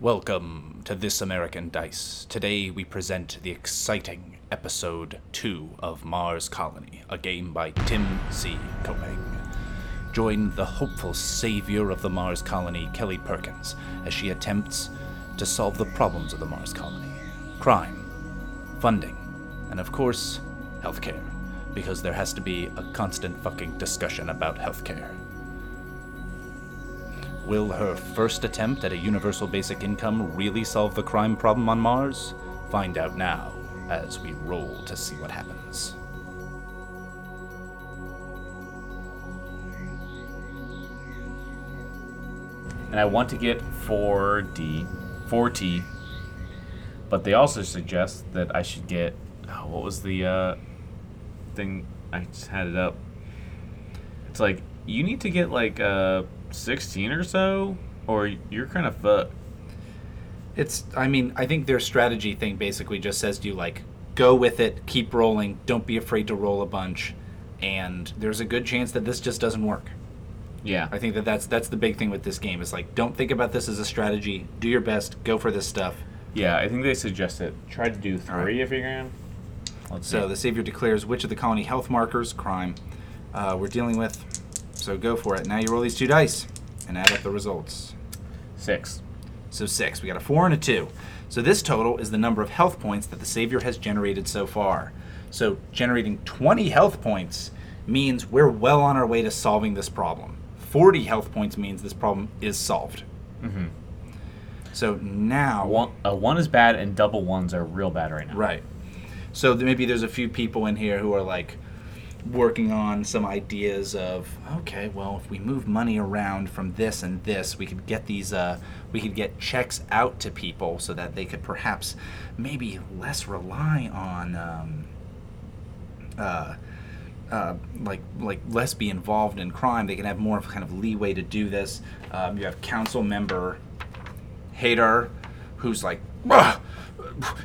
Welcome to This American Dice. Today we present the exciting episode 2 of Mars Colony, a game by Tim C. Koppang. Join the hopeful savior of the Mars Colony, Kelly Perkins, as she attempts to solve the problems of the Mars Colony crime, funding, and of course, healthcare. Because there has to be a constant fucking discussion about healthcare. Will her first attempt at a universal basic income really solve the crime problem on Mars? Find out now as we roll to see what happens. and I want to get 4D, 4T, but they also suggest that I should get oh, what was the uh, thing? I just had it up. It's like you need to get like uh, 16 or so, or you're kind of fucked. It's, I mean, I think their strategy thing basically just says to you, like, go with it, keep rolling, don't be afraid to roll a bunch, and there's a good chance that this just doesn't work. Yeah, I think that that's that's the big thing with this game is like, don't think about this as a strategy, do your best, go for this stuff. yeah. I think they suggest suggested try to do three Alright. if you can. Let's So see. the savior declares which of the colony health markers, crime, uh, we're dealing with. So go for it. Now you roll these two dice and add up the results. six. So six. We got a four and a two. So this total is the number of health points that the Savior has generated so far. So generating 20 health points means we're well on our way to solving this problem. 40 health points means this problem is solved. Mm-hmm. So now. One, uh, one is bad, and double ones are real bad right now. Right. So maybe there's a few people in here who are like working on some ideas of okay, well, if we move money around from this and this, we could get these uh we could get checks out to people so that they could perhaps maybe less rely on um uh uh, like like less be involved in crime. They can have more of kind of leeway to do this. Um, you have council member Hader, who's like, "Ugh,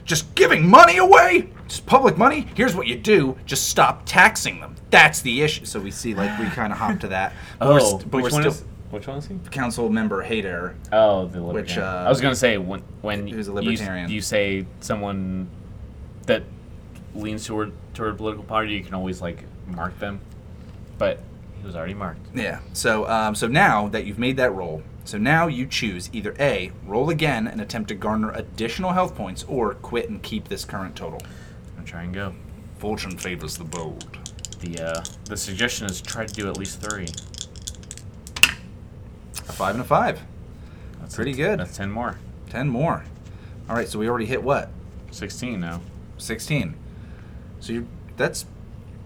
just giving money away, It's public money. Here's what you do: just stop taxing them. That's the issue. So we see like we kind of hop to that. But we're Oh, st- but which we're one still is? Which one is he? council member Hader. Oh, the libertarian. Which, uh, I was gonna say when when Who's a you- libertarian. You, say someone that leans toward toward a political party, you can always like mark them, but he was already marked. Yeah. So um, so now that you've made that roll, so now you choose either a roll again and attempt to garner additional health points, or quit and keep this current total. I'm gonna try and go. Fortune favors the bold. The uh, the suggestion is try to do at least three. A five and a five. That's Pretty good. That's ten more. Ten more. All right. So we already hit what? Sixteen now. 16. So you that's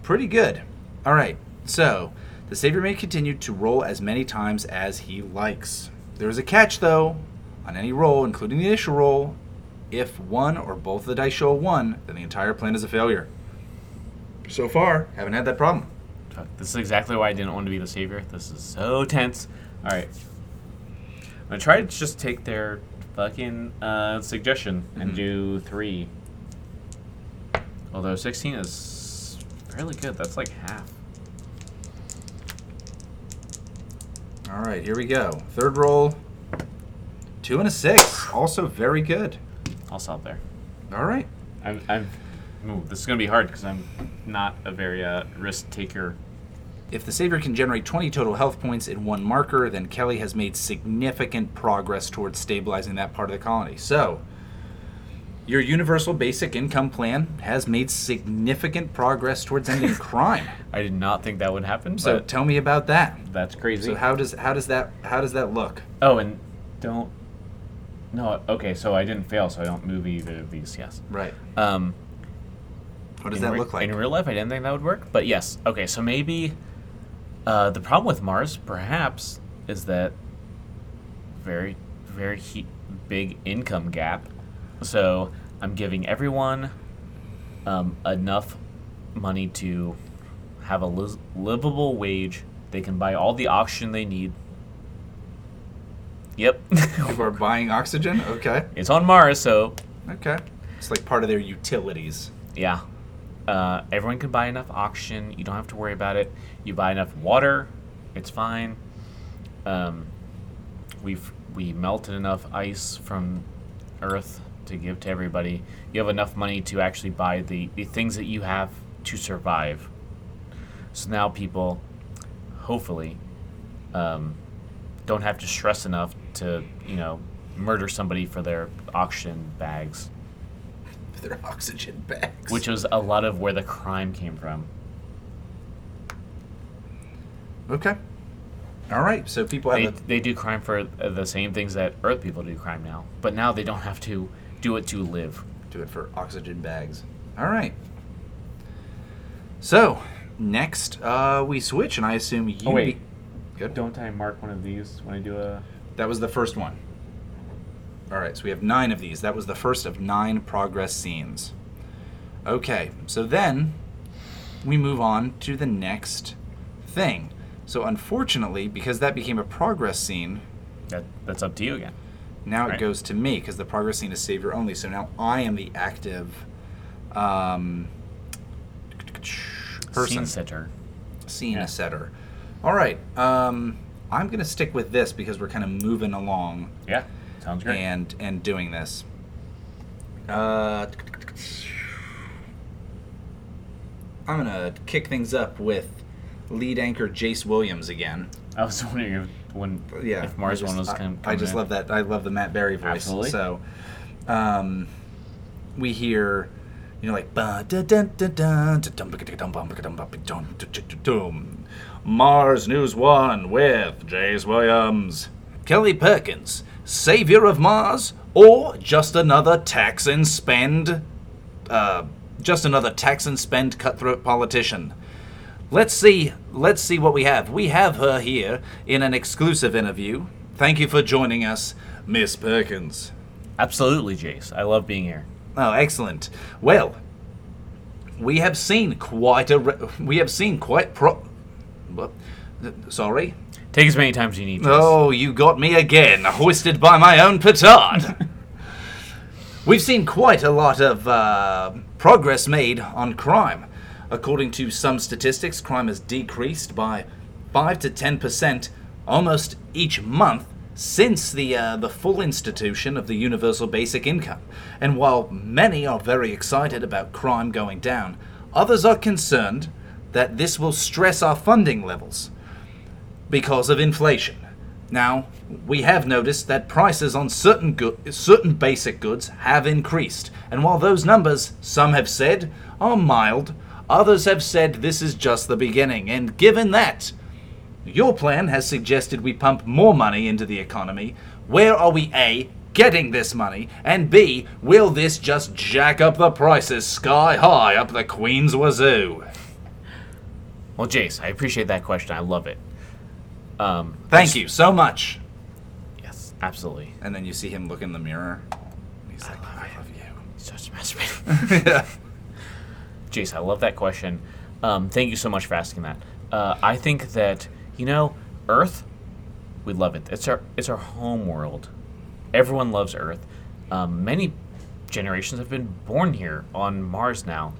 pretty good. All right. So the savior may continue to roll as many times as he likes. There is a catch though. On any roll, including the initial roll, if one or both of the dice show a one, then the entire plan is a failure. So far, haven't had that problem. This is exactly why I didn't want to be the savior. This is so tense. All right. I'm gonna try to just take their fucking uh, suggestion and Mhm. do three. Although 16 is fairly good. That's like half. All right, here we go. Third roll. Two and a six. Also very good. I'll stop there. All right. I'm. I'm ooh, this is gonna be hard because I'm not a very uh, risk taker. If the Savior can generate 20 total health points in one marker, then Kelly has made significant progress towards stabilizing that part of the colony. So, your universal basic income plan has made significant progress towards ending crime. I did not think that would happen. So, tell me about that. that's crazy. So, how does how does that how does that look? oh, and don't. No. Okay. So I didn't fail. So I don't move either of these. Yes. Right. Um. What does in that re- look like? In real life, I didn't think that would work, but yes. Okay, so maybe uh, the problem with Mars, perhaps, is that very, very he- big income gap. So I'm giving everyone um, enough money to have a lis- livable wage. They can buy all the oxygen they need. Yep. People are buying oxygen. Okay. it's on Mars, so Okay. It's like part of their utilities. Yeah. Uh, everyone can buy enough oxygen. You don't have to worry about it. You buy enough water, it's fine. Um, we've we melted enough ice from Earth to give to everybody. You have enough money to actually buy the, the things that you have to survive. So now people, hopefully, um, don't have to stress enough to, you know, murder somebody for their auction bags, Their oxygen bags. which was a lot of where the crime came from. okay. All right. So people have They, a, they do crime for uh, the same things that Earth people do crime now, but now they don't have to do it to live. do it for oxygen bags. All right. So next uh, we switch, and I assume you. Oh, wait. Good. Don't I mark one of these when I do a? That was the first one. All right, so we have nine of these. That was the first of nine progress scenes. Okay, so then we move on to the next thing. So unfortunately, because that became a progress scene, That, that's up to you again. now it goes to me because the progress scene is savior only. So now I am the active um, person Scene setter. scene Yeah. setter. All right, um, I'm gonna stick with this because we're kind of moving along Yeah, sounds great. and and doing this. Uh, I'm gonna kick things up with lead anchor Jace Williams again. I was wondering if when Yeah, if Mars just, one was kind I just love that. I love the Matt Berry voice. Absolutely. So, um, we hear, you know, like. Mars News One with Jace Williams, Kelly Perkins, savior of Mars, or just another tax and spend, uh, just another tax and spend cutthroat politician. Let's see. Let's see what we have. We have her here in an exclusive interview. Thank you for joining us, Miss Perkins. Absolutely, Jace. I love being here. Oh, excellent. Well, we have seen quite a. Re- we have seen quite pro. Sorry. Take as many times as you need. Jace. Oh, you got me again, hoisted by my own petard. We've seen quite a lot of uh, progress made on crime. According to some statistics, crime has decreased by 5 to 10% almost each month since the, uh, the full institution of the universal basic income. And while many are very excited about crime going down, others are concerned that this will stress our funding levels because of inflation. Now, we have noticed that prices on certain go- certain basic goods have increased, and while those numbers, some have said, are mild, others have said this is just the beginning. And given that, your plan has suggested we pump more money into the economy. Where are we A, getting this money, and B, will this just jack up the prices sky high up the Queen's wazoo? Well, Jace, I appreciate that question. I love it. Um, Thank you so much. yes, absolutely. And then you see him look in the mirror. He's like, I love you. Such a masterpiece. yeah. Jace, I love that question. Um, thank you so much for asking that. Uh, I think that you know, Earth, we love it. It's our it's our home world. Everyone loves Earth. Um, many generations have been born here on Mars now.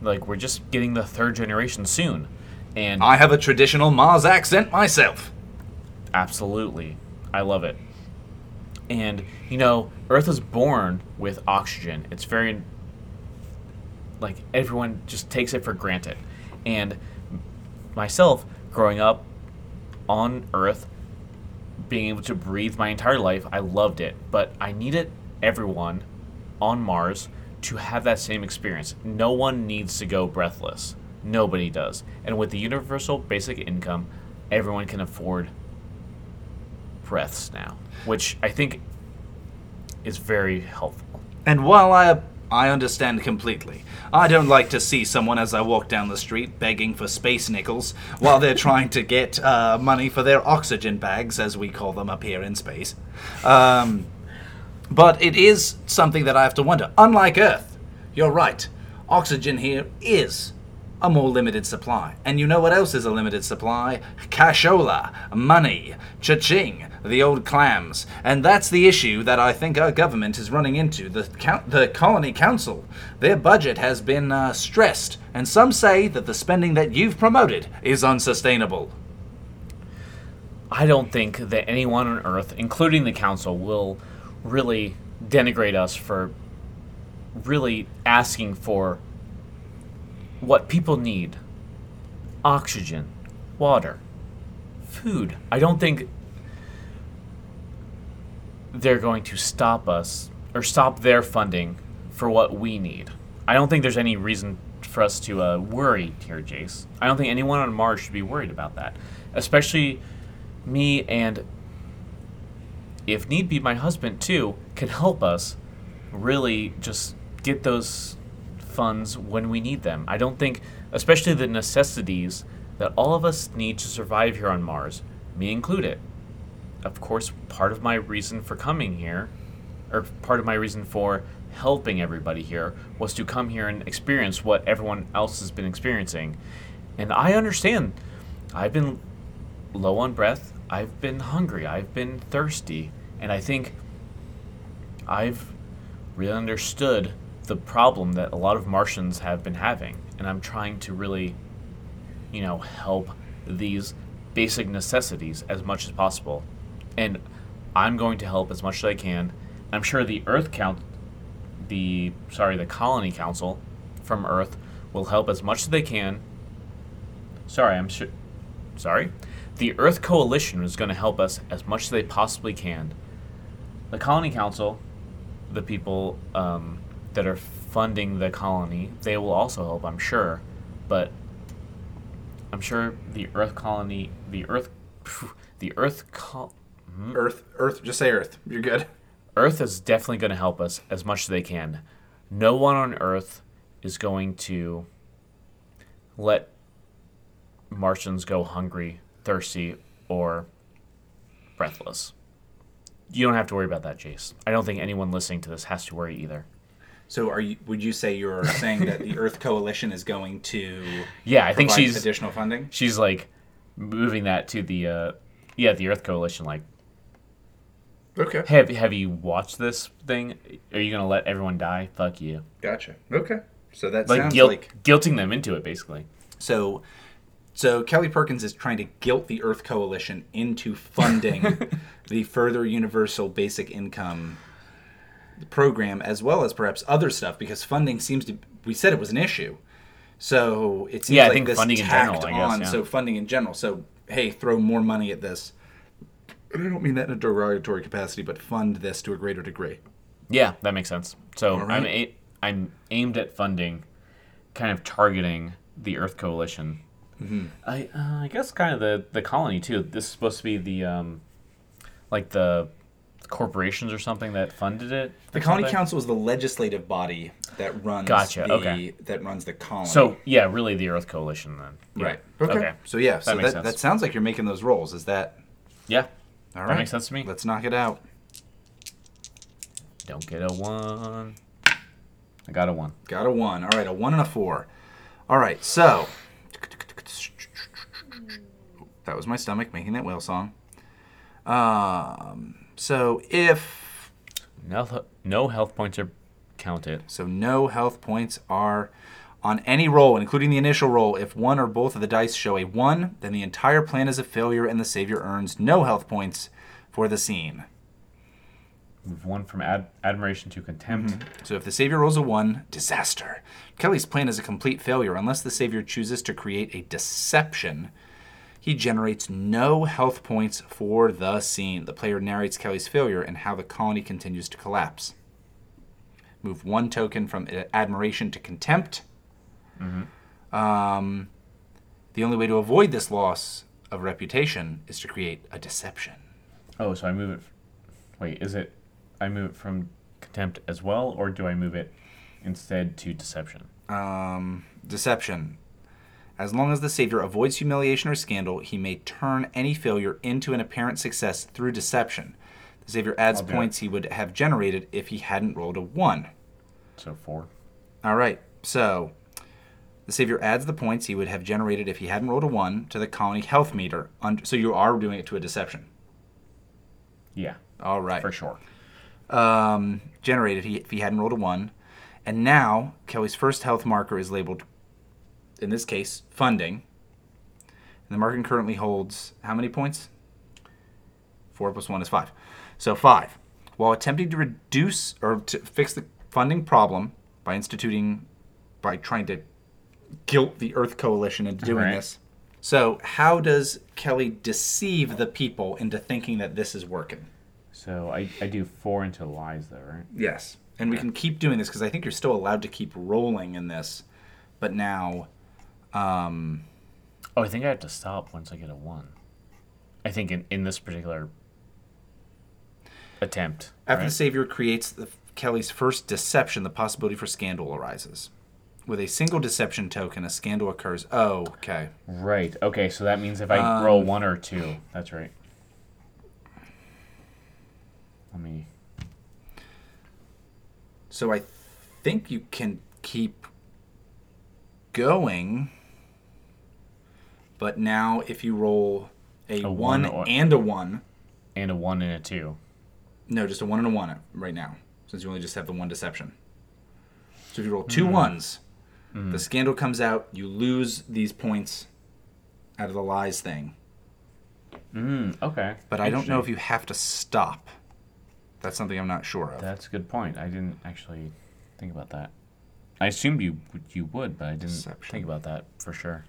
Like we're just getting the third generation soon, and I have a traditional Mars accent myself. Absolutely. I love it. And, you know, Earth was born with oxygen. It's very, like, everyone just takes it for granted. And myself, growing up on Earth, being able to breathe my entire life, I loved it. But I needed everyone on Mars to have that same experience. No one needs to go breathless. Nobody does. And with the universal basic income, everyone can afford breaths now, which I think is very helpful. And while I I understand completely, I don't like to see someone as I walk down the street begging for space nickels while they're trying to get uh, money for their oxygen bags, as we call them up here in space. Um, but it is something that I have to wonder. Unlike Earth, you're right. Oxygen here is a more limited supply. And you know what else is a limited supply? Cashola, money, cha-ching, the old clams. And that's the issue that I think our government is running into. The, the Colony Council, their budget has been uh, stressed, and some say that the spending that you've promoted is unsustainable. I don't think that anyone on Earth, including the Council, will really denigrate us for really asking for what people need oxygen, water, food. I don't think they're going to stop us or stop their funding for what we need. I don't think there's any reason for us to uh, worry here, Jace. I don't think anyone on Mars should be worried about that, especially me and, if need be, my husband too can help us really just get those funds when we need them. I don't think, especially the necessities that all of us need to survive here on Mars, me included. Of course, part of my reason for coming here, or part of my reason for helping everybody here, was to come here and experience what everyone else has been experiencing. And I understand. I've been low on breath, I've been hungry, I've been thirsty, and I think I've really understood the problem that a lot of Martians have been having, and I'm trying to really, you know, help these basic necessities as much as possible. And I'm going to help as much as I can. I'm sure the Earth Count, the sorry, the Colony Council from Earth will help as much as they can. Sorry, I'm sure. Sorry, the Earth Coalition is going to help us as much as they possibly can. The Colony Council, the people um, that are funding the colony, they will also help, I'm sure. But I'm sure the Earth colony, the Earth, the Earth, col- hmm? Earth, Earth, just say Earth. You're good. Earth is definitely going to help us as much as they can. No one on Earth is going to let Martians go hungry, thirsty, or breathless. You don't have to worry about that, Jace. I don't think anyone listening to this has to worry either. So, are you? Would you say you're saying that the Earth Coalition is going to Yeah, I think she's additional funding? she's like moving that to the uh yeah the Earth Coalition. Like, Okay, have have you watched this thing? Are you gonna let everyone die? Fuck you! gotcha. Okay, so that Like sounds guilt, like guilting them into it, basically. so. So Kelly Perkins is trying to guilt the Earth Coalition into funding the further universal basic income program as well as perhaps other stuff because funding seems to we said it was an issue. So it seems Yeah, I like think this funding in tacked general, I guess, on yeah. so funding in general. So hey, throw more money at this. And I don't mean that in a derogatory capacity, but fund this to a greater degree. Yeah, that makes sense. So All I'm a- I'm aimed at funding, kind of targeting the Earth Coalition. Mm-hmm. I uh, I guess kind of the the colony too. This is supposed to be the um, like the corporations or something that funded it. The Colony something? Council is the legislative body that runs Gotcha, the okay. that runs the colony. So yeah, really the Earth Coalition then. Yeah. right. Okay. So yeah, so makes that, sense. that sounds like you're making those rolls. Is that Yeah. All right. That makes sense to me. Let's knock it out. Don't get a one. I got a one. Got a one. All right, a one and a four. All right, so that was my stomach making that whale song. Um, so if No, no health points are counted. so, no health points are on any roll, including the initial roll. If one or both of the dice show a one, then the entire plan is a failure, and the savior earns no health points for the scene. Move one from ad- admiration to contempt. Mm-hmm. So if the savior rolls a one, disaster. Kelly's plan is a complete failure unless the savior chooses to create a deception. He generates no health points for the scene. The player narrates Kelly's failure and how the colony continues to collapse. Move one token from admiration to contempt. Um, the only way to avoid this loss of reputation is to create a deception. Oh, so I move it. Wait, is it? I move it from contempt as well, or do I move it instead to deception? um, deception. As long as the savior avoids humiliation or scandal, he may turn any failure into an apparent success through deception. The savior adds I'll points he would have generated if he hadn't rolled a 1. So four. All right, so the savior adds the points he would have generated if he hadn't rolled a 1 to the colony health meter. So you are doing it to a deception. Yeah, All right. for sure. um, generated if he hadn't rolled a one. And now Kelly's first health marker is labeled, in this case, funding. And the marker currently holds how many points? Four plus one is five. So five. While attempting to reduce or to fix the funding problem by instituting, by trying to guilt the Earth Coalition into doing Right. this. So how does Kelly deceive the people into thinking that this is working? So I, I do four into lies though, right? Yes. And we can keep doing this because I think you're still allowed to keep rolling in this. But now, um, Oh, I think I have to stop once I get a one. I think in, in this particular attempt. after right? the Savior creates the, Kelly's first deception, the possibility for scandal arises. With a single deception token, a scandal occurs. Oh, okay. Right. Okay, so that means if I Um, roll one or two, that's right. Let me. So I think you can keep going. But now, if you roll a, A one, one and a one, And a one and a two. no, just a one and a one right now, since you only just have the one deception. So if you roll two ones, the scandal comes out, you lose these points out of the lies thing. Mm, okay. But I don't know if you have to stop. That's something I'm not sure of. That's a good point. I didn't actually think about that. I assumed you you would, but I didn't Deception. think about that for sure.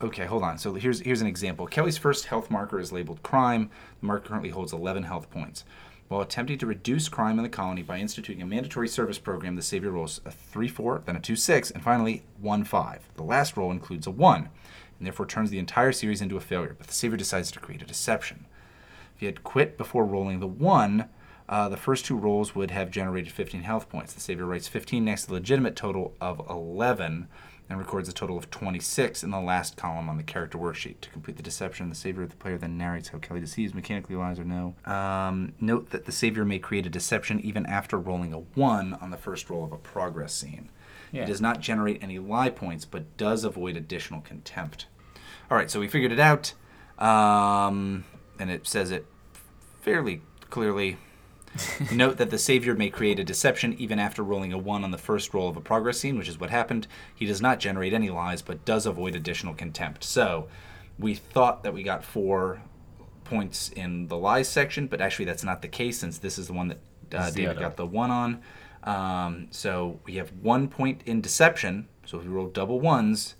Okay, hold on. So here's here's an example. Kelly's first health marker is labeled crime. The marker currently holds 11 health points. While attempting to reduce crime in the colony by instituting a mandatory service program, the Savior rolls a 3 4, then a 2 6, and finally 1 5. The last roll includes a 1, and therefore turns the entire series into a failure, but the Savior decides to create a deception. If he had quit before rolling the 1, uh, the first two rolls would have generated 15 health points. The Savior writes 15 next to the legitimate total of 11 and records a total of 26 in the last column on the character worksheet. To complete the deception, the Savior of the player then narrates how Kelly deceives, mechanically lies or no. Um, note that the Savior may create a deception even after rolling a 1 on the first roll of a progress scene. Yeah. It does not generate any lie points, but does avoid additional contempt. All right, so we figured it out, um, and it says it fairly clearly. Note that the Savior may create a deception even after rolling a 1 on the first roll of a progress scene, which is what happened. He does not generate any lies, but does avoid additional contempt. So, we thought that we got four points in the lies section, but actually that's not the case since this is the one that uh, This is the David got the 1 on. Um, so, we have one point in deception. So, if we roll double ones,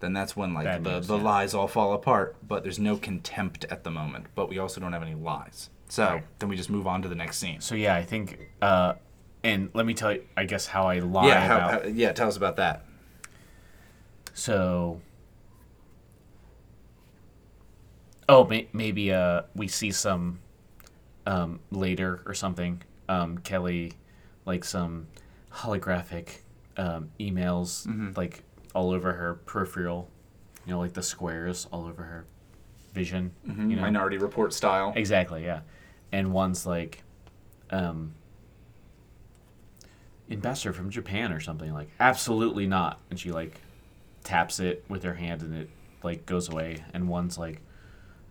then that's when like Bad the, news, the yeah. lies all fall apart. But there's no contempt at the moment. But we also don't have any lies. So Right. then we just move on to the next scene. So yeah, I think. Uh, and let me tell you, I guess how I lie yeah, how, about. how- yeah. Tell us about that. So. Oh, may- maybe uh, we see some um, later or something. Um, Kelly, like some holographic um, emails, like all over her peripheral. You know, like the squares all over her vision. You know, Minority Report style. Exactly, yeah. And one's like, um, ambassador from Japan or something like, absolutely not. And she like taps it with her hand and it like goes away. And one's like,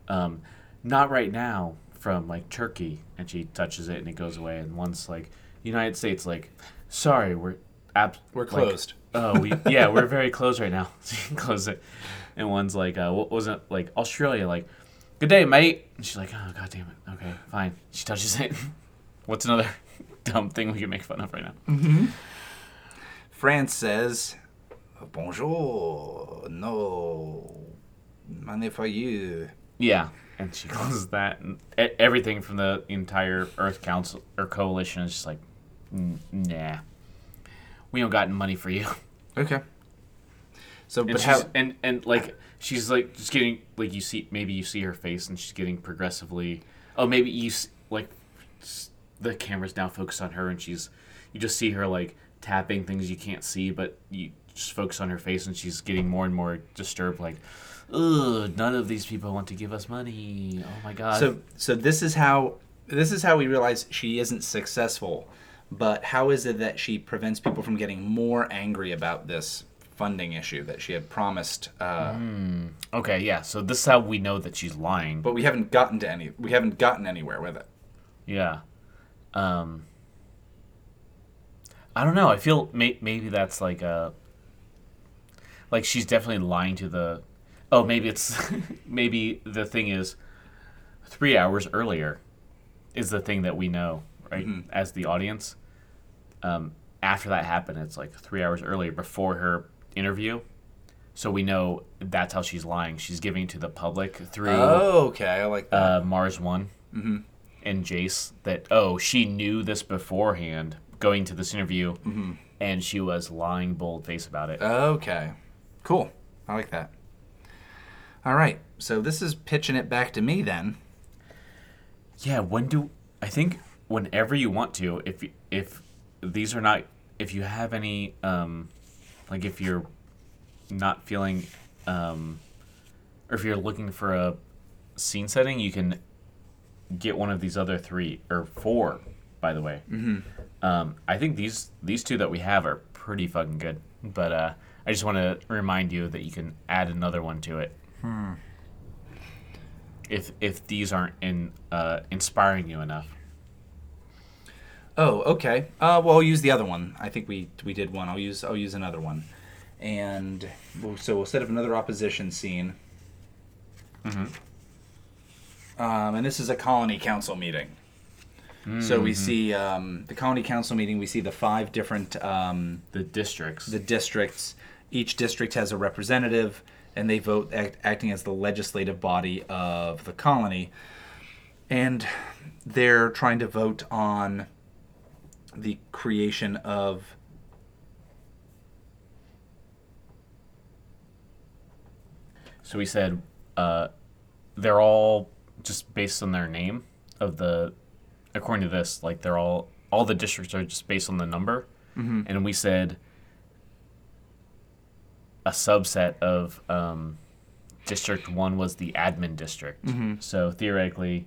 um, not right now from like Turkey. And she touches it and it goes away. And one's like, United States, like, sorry, we're ab- We're like, closed. oh, we yeah, we're very close right now. So you can close it. And one's like, uh, what was it like Australia? Like, good day, mate. And she's like, oh god damn it. Okay, fine. She touches it. What's another dumb thing we can make fun of right now? Mm-hmm. France says, "Bonjour, no, magnifique." Yeah, and she closes that. And e- everything from the entire Earth Council or coalition is just like, nah, we don't got money for you. Okay. So, And but how? and and like she's like just getting like you see maybe you see her face and she's getting progressively. Oh, maybe you like the camera's now focused on her and she's you just see her like tapping things you can't see, but you just focus on her face and she's getting more and more disturbed. Like, ugh, none of these people want to give us money. Oh my god. So, so this is how this is how we realize she isn't successful. But how is it that she prevents people from getting more angry about this funding issue that she had promised? Uh, okay, yeah. So this is how we know that she's lying. But we haven't gotten to any. We haven't gotten anywhere with it. Yeah. Um I don't know. I feel may, maybe that's like a like she's definitely lying to the. Oh, maybe it's maybe the thing is three hours earlier is the thing that we know right as the audience. Um, after that happened, it's like three hours earlier before her interview, so we know that's how she's lying. She's giving to the public through Oh, okay. I like that. uh, Mars One and Jace that oh she knew this beforehand going to this interview, and she was lying bold face about it. Okay. Cool. I like that. All right. So this is pitching it back to me then. yeah, when do I think whenever you want to, if if these are not if you have any um like if you're not feeling um or if you're looking for a scene setting, you can get one of these other three or four, by the way. Mm-hmm. Um, I think these these two that we have are pretty fucking good. But uh, I just want to remind you that you can add another one to it. If if these aren't in uh, inspiring you enough. Oh, okay. Uh, well, I'll use the other one. I think we we did one. I'll use I'll use another one, and we'll, so we'll set up another opposition scene. Um, and this is a colony council meeting. So we see um, the colony council meeting. We see the five different um, The districts. the districts. Each district has a representative, and they vote act, acting as the legislative body of the colony. And they're trying to vote on the creation of So we said uh, they're all just based on their name of the. According to this, like they're all all the districts are just based on the number, and we said a subset of um, District One was the admin district. So theoretically,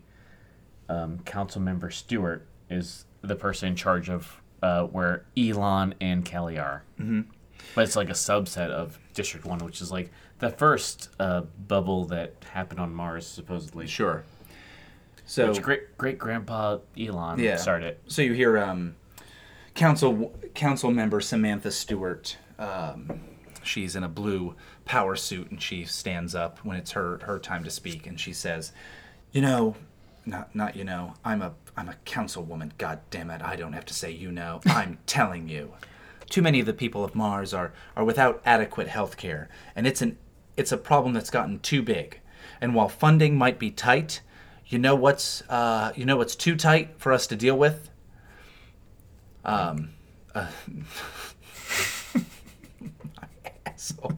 um, Council Member Stewart is the person in charge of uh, where Elon and Kelly are. Mm-hmm. But it's like a subset of District One, which is like the first uh, bubble that happened on Mars, supposedly. sure. So Which great great grandpa Elon Yeah. started. So you hear um, council council member Samantha Stewart. Um, she's in a blue power suit, and she stands up when it's her her time to speak, and she says, "You know, not not you know. I'm a I'm a councilwoman. God damn it! I don't have to say you know. I'm telling you. Too many of the people of Mars are are without adequate health care, and it's an it's a problem that's gotten too big. And while funding might be tight, you know what's uh, you know what's too tight for us to deal with? Um, uh, asshole.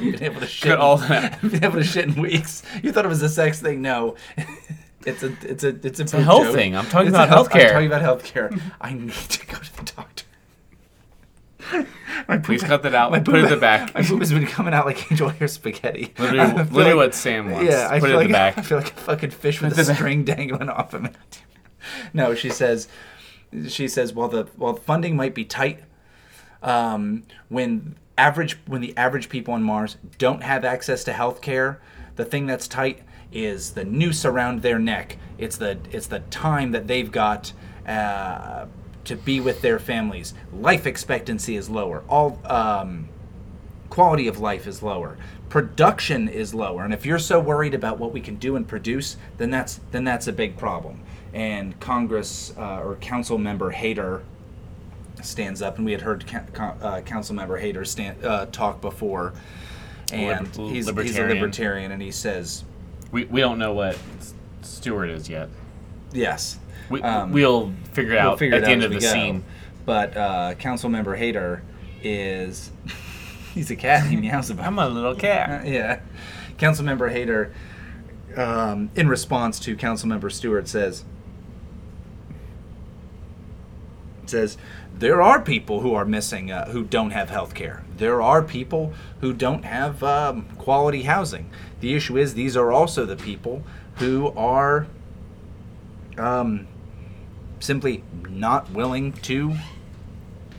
Haven't been able to shit. All that. Been able to shit in weeks. You thought it was a sex thing? No, it's a it's a it's a, a health thing. I'm talking about health, healthcare. I'm talking about healthcare. I need to go to the doctor. My Please cut that out. my Put it in the back. My poop has been coming out like angel hair spaghetti. Literally, literally like- what Sam wants. yeah, I Put it feel in like the back. I feel like a fucking fish with a string dangling off of it. No, she says, she says, while the while funding might be tight, um, when average when the average people on Mars don't have access to health care, the thing that's tight is the noose around their neck. It's the it's the time that they've got. Uh, to be with their families, life expectancy is lower. All um, quality of life is lower production is lower and if you're so worried about what we can do and produce then that's then that's a big problem and congress uh, or council member hader stands up and we had heard ca- uh, council member hader stand, uh, talk before and Liber- he's, he's a libertarian. libertarian and he says We, we don't know what Stewart is yet. yes We, Um, we'll figure it we'll out figure at it the out end of the go. scene. but uh, council member hader is he's a cat he meows about I'm a little cat. Uh, yeah. Councilmember Hader, um, in response to Councilmember Stewart, says, says there are people who are missing uh, who don't have health care. There are people who don't have um, quality housing. The issue is these are also the people who are um, simply not willing to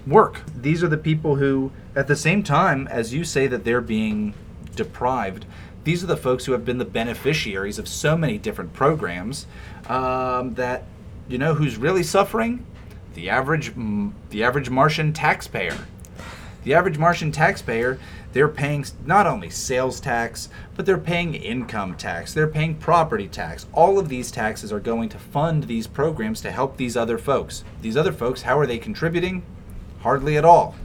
work. These are the people who, at the same time as you say that they're being deprived, these are the folks who have been the beneficiaries of so many different programs um, that, you know, who's really suffering? The average the average Martian taxpayer. The average Martian taxpayer, they're paying not only sales tax, but they're paying income tax, they're paying property tax. All of these taxes are going to fund these programs to help these other folks. These other folks, how are they contributing? Hardly at all.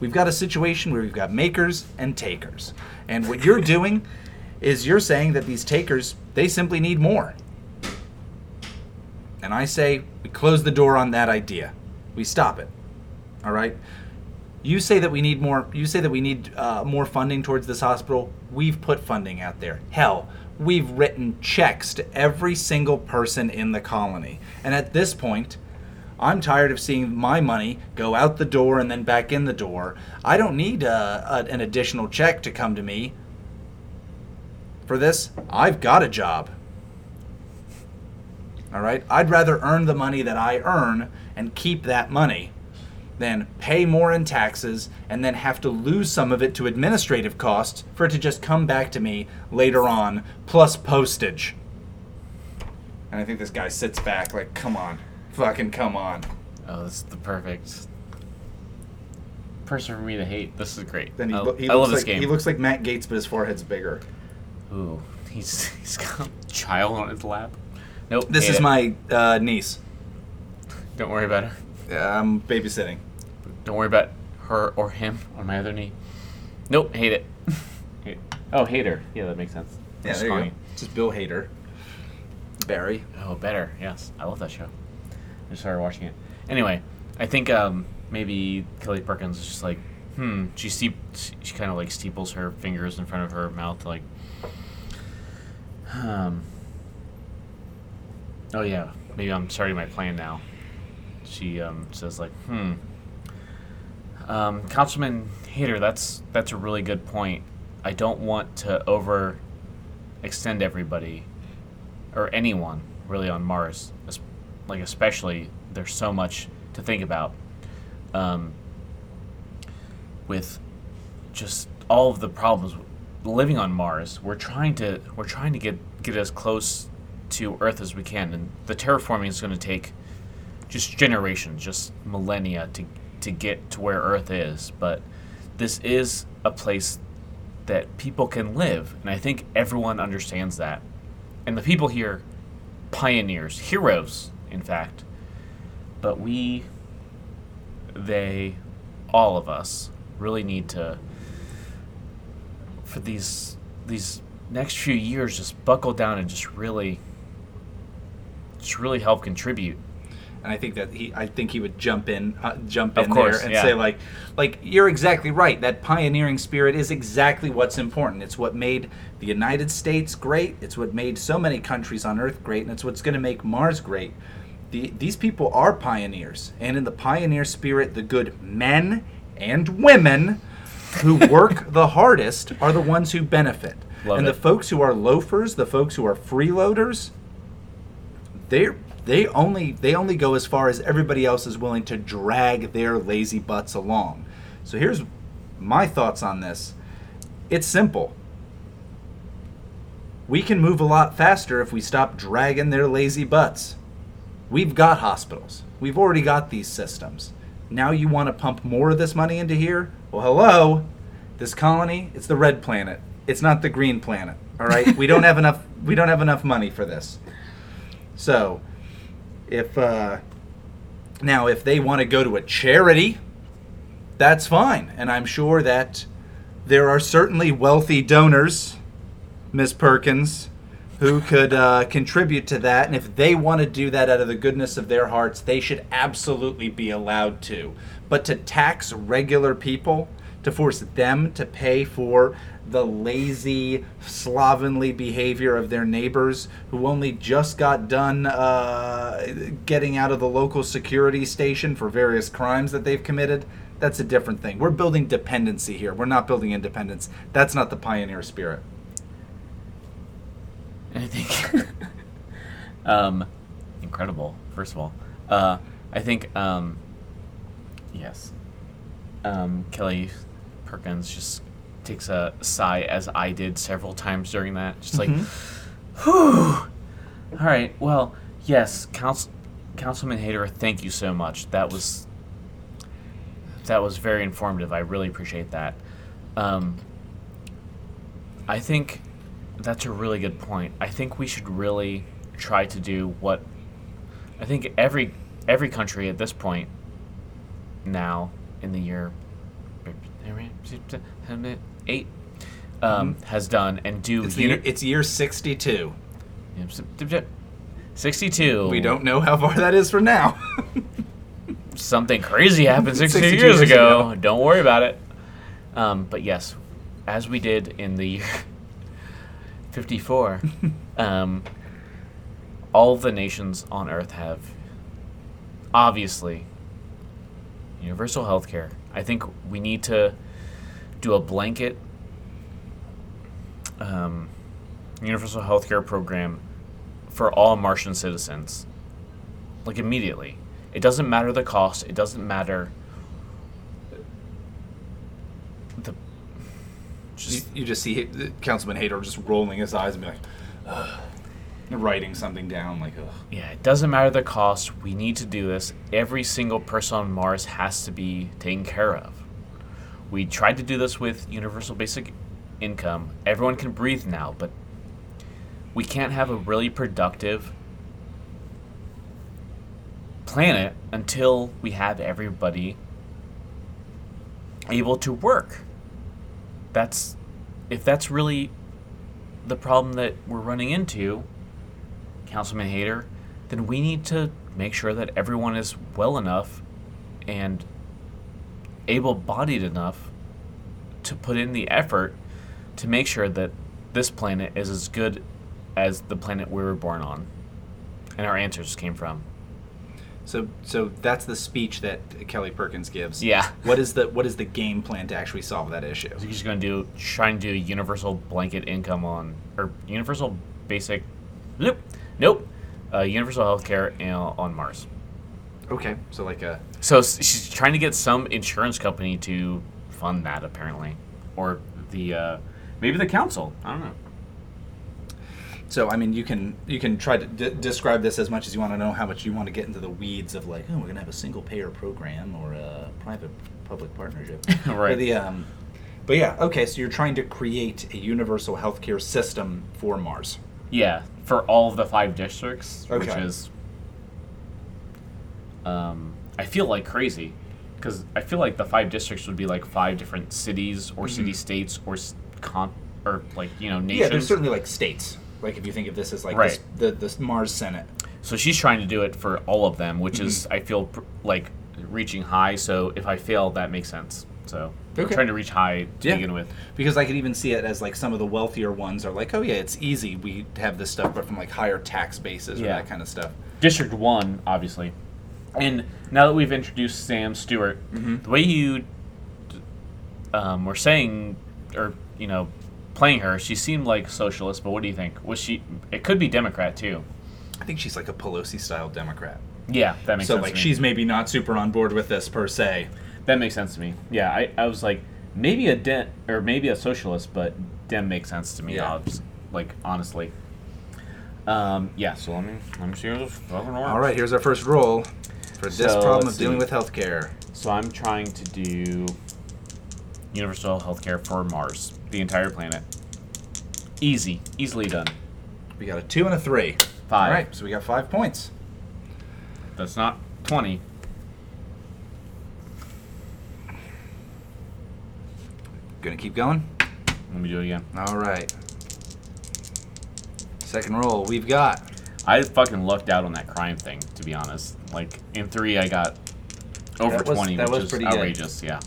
We've got a situation where we've got makers and takers. And what you're doing is you're saying that these takers, they simply need more. And I say we close the door on that idea. We stop it. All right? You say that we need more. You say that we need uh, more funding towards this hospital. We've put funding out there. Hell, we've written checks to every single person in the colony. And at this point, I'm tired of seeing my money go out the door and then back in the door. I don't need uh, a, an additional check to come to me. For this, I've got a job. All right? I'd rather earn the money that I earn and keep that money than pay more in taxes and then have to lose some of it to administrative costs for it to just come back to me later on plus postage. And I think this guy sits back like, come on. Fucking come on. Oh, this is the perfect person for me to hate. This is great. Then he, lo- he I looks love this like game. he looks like Matt Gaetz, but his forehead's bigger. Ooh, he's he's got a child on his lap. Nope. This is it. my uh, niece. Don't worry about her. Yeah, I'm babysitting. Don't worry about her or him on my other knee. Nope. Hate it. Hate- oh, hate her. Yeah, that makes sense. Yeah, Just there you go. Just Bill Hader. Barry. Oh, better. Yes, I love that show. I just started watching it. Anyway, I think um, maybe Kelly Perkins is just like, hmm. She steep, she kind of like steeples her fingers in front of her mouth, like, um. Oh yeah, maybe I'm starting my plan now. She um, says like, hmm. Um, Councilman Hader, that's that's a really good point. I don't want to over extend everybody or anyone really on Mars, like especially there's so much to think about um, with just all of the problems living on Mars. We're trying to we're trying to get get as close to Earth as we can, and the terraforming is going to take just generations, just millennia to to get to where Earth is. But this is a place that people can live, and I think everyone understands that. And the people here, pioneers, heroes, in fact. But we, they, all of us, really need to, for these these next few years, just buckle down and just really, just really help contribute. and I think that he, I think he would jump in, uh, jump Of in course, there and yeah. say like, like you're exactly right. That pioneering spirit is exactly what's important. It's what made the United States great. It's what made so many countries on Earth great, and it's what's going to make Mars great. The, these people are pioneers, and in the pioneer spirit, the good men and women who work the hardest are the ones who benefit. Love and it. the folks who are loafers, the folks who are freeloaders, they they only they only go as far as everybody else is willing to drag their lazy butts along. So here's my thoughts on this. It's simple. We can move a lot faster if we stop dragging their lazy butts. We've got hospitals. We've already got these systems. Now you want to pump more of this money into here? Well, hello. This colony, it's the red planet. It's not the green planet. All right? we don't have enough we don't have enough money for this. So, if uh, now if they want to go to a charity, that's fine, and I'm sure that there are certainly wealthy donors, Miss Perkins, who could uh, contribute to that, and if they want to do that out of the goodness of their hearts, they should absolutely be allowed to. But to tax regular people, to force them to pay for the lazy, slovenly behavior of their neighbors who only just got done uh, getting out of the local security station for various crimes that they've committed, that's a different thing. We're building dependency here. We're not building independence. That's not the pioneer spirit. I think, um, incredible. First of all, uh, I think, um, yes, um, Kelly Perkins just takes a sigh, as I did several times during that. Just like, Mm-hmm. whew. All right. Well, yes, Council, Councilman Hader, thank you so much. That was that was very informative. I really appreciate that. Um, I think that's a really good point. I think we should really try to do what I think every every country at this point now in the year eight um, has done and do It's, year, it's year 62. 62 We don't know how far that is from now. something crazy happened 62, 62 years years ago. ago. Don't worry about it. Um, but yes, as we did in the year 54, um, all the nations on Earth have obviously universal health care. I think we need to do a blanket um, universal health care program for all Martian citizens. Like immediately. It doesn't matter the cost. It doesn't matter the you, just you just see the Councilman Hader just rolling his eyes and be like, Ugh. writing something down like, Ugh. yeah, it doesn't matter the cost. We need to do this. Every single person on Mars has to be taken care of. We tried to do this with universal basic income. Everyone can breathe now, but we can't have a really productive planet until we have everybody able to work. That's if that's really the problem that we're running into, Councilman Hader, then we need to make sure that everyone is well enough and able bodied enough to put in the effort to make sure that this planet is as good as the planet we were born on and our answers came from. So, so that's the speech that Kelly Perkins gives. Yeah. What is the what is the game plan to actually solve that issue? He's just going to do try and do universal blanket income on or universal basic nope nope uh, universal healthcare in, on Mars. Okay, so like a So s- she's trying to get some insurance company to fund that apparently, or the uh, maybe the council. I don't know. So I mean, you can you can try to d- describe this as much as you want to know how much you want to get into the weeds of like, oh, we're gonna have a single payer program or a private public partnership. Right. But the um, but yeah, okay. So you're trying to create a universal healthcare system for Mars. Yeah, for all of the five districts, which Okay. is, um, I feel like crazy, because I feel like the five districts would be like five different cities or city states or con or like you know nations. Mm-hmm. Yeah, there's certainly like states. Like if you think of this as like Right. this, the the Mars Senate. So she's trying to do it for all of them, which is Mm-hmm. I feel pr- like reaching high. So if I fail, that makes sense. So I'm trying to reach high to Yeah. begin with. Because I could even see it as like some of the wealthier ones are like, oh yeah, it's easy. We have this stuff, but from like higher tax bases or that kind of stuff. District one, obviously, and now that we've introduced Sam Stewart, Mm-hmm. the way you um, were saying, or you know, playing her, she seemed like socialist. But what do you think? Was she? It could be Democrat too. I think she's like a Pelosi style Democrat. Yeah, that makes So sense. So like she's maybe not super on board with this per se. that makes sense to me. Yeah, I, I was like maybe a Dem or maybe a socialist, but Dem makes sense to me. Yeah. like honestly. Um, yeah, so let me let me see how this fucking works. All right, here's our first roll for this So, problem of dealing see. with healthcare. So I'm trying to do universal healthcare for Mars, the entire planet. Easy, easily done. We got a two and a three. Five. All right, so we got five points. That's not twenty. Gonna keep going. Let me do it again. All right. Second roll, we've got I fucking lucked out on that crime thing, to be honest. Like in three, I got over That was- twenty, that which was is pretty good. outrageous. Yeah.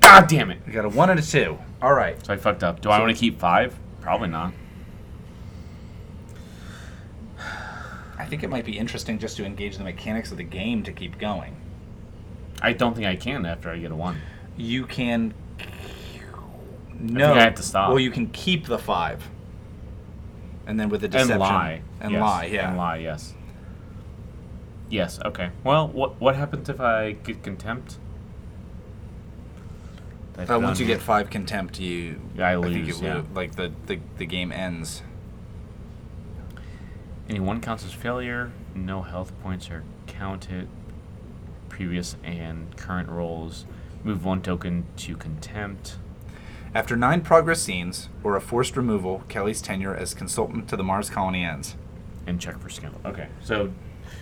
God damn it! we got a one and a two. All right. So I fucked up. Do I want to keep five? Probably not. I think it might be interesting just to engage the mechanics of the game to keep going. I don't think I can after I get a one. You can. No. I have to stop. Well, you can keep the five. And then with the deception and lie and Yes, lie, yeah. and lie yes yes okay well what what happens if i get contempt I Uh, once you get five contempt, you I think lose, you yeah. Like the, the the game ends. Any one counts as failure. No health points are counted. Previous and current rolls. Move one token to contempt. After nine progress scenes or a forced removal, Kelly's tenure as consultant to the Mars colony ends. and check for scandal. Okay, so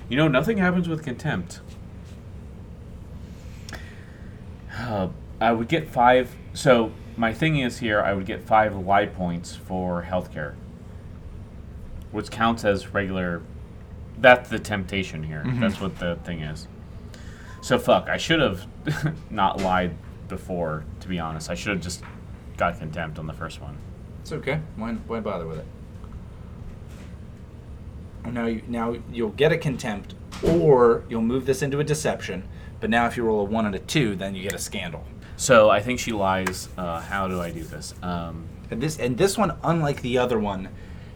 you know nothing happens with contempt. Uh, I would get five. So my thing is here, I would get five lie points for healthcare, which counts as regular. That's the temptation here. Mhm. That's what the thing is. So fuck. I should have not lied before. To be honest, I should have just got contempt on the first one. It's okay. Why, why bother with it? Now, you, now you'll get a contempt, or you'll move this into a deception. But now, if you roll a one and a two, then you get a scandal. So I think she lies. Uh, how do I do this? Um, And this and this one, unlike the other one,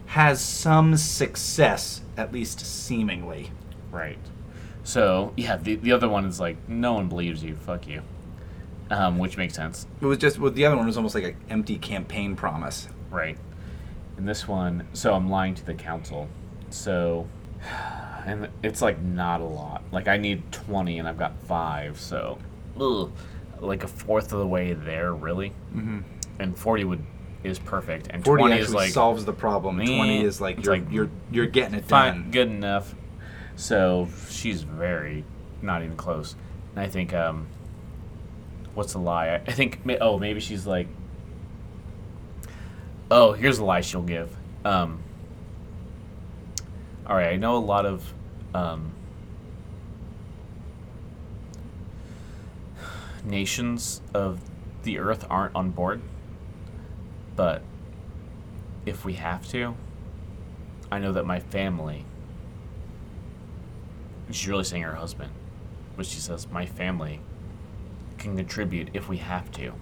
has some success, at least seemingly. Right. So yeah, the the other one is like no one believes you. Fuck you. Um, which makes sense. It was just well, the other one was almost like an empty campaign promise. Right. And this one, so I'm lying to the council. So, and it's like not a lot. Like I need 20 and I've got five. So, ugh, like a fourth of the way there, really. Mm-hmm. And 40 would is perfect. And Forty 20 actually is like solves the problem. meh, Twenty is like you're like you're you're getting it fine, done. good enough. So she's very not even close. And I think um, what's the lie? I, think oh maybe she's like oh here's a lie she'll give. Um, all right, I know a lot of um, nations of the Earth aren't on board, but if we have to, I know that my family. She's really saying her husband, but she says my family can contribute if we have to.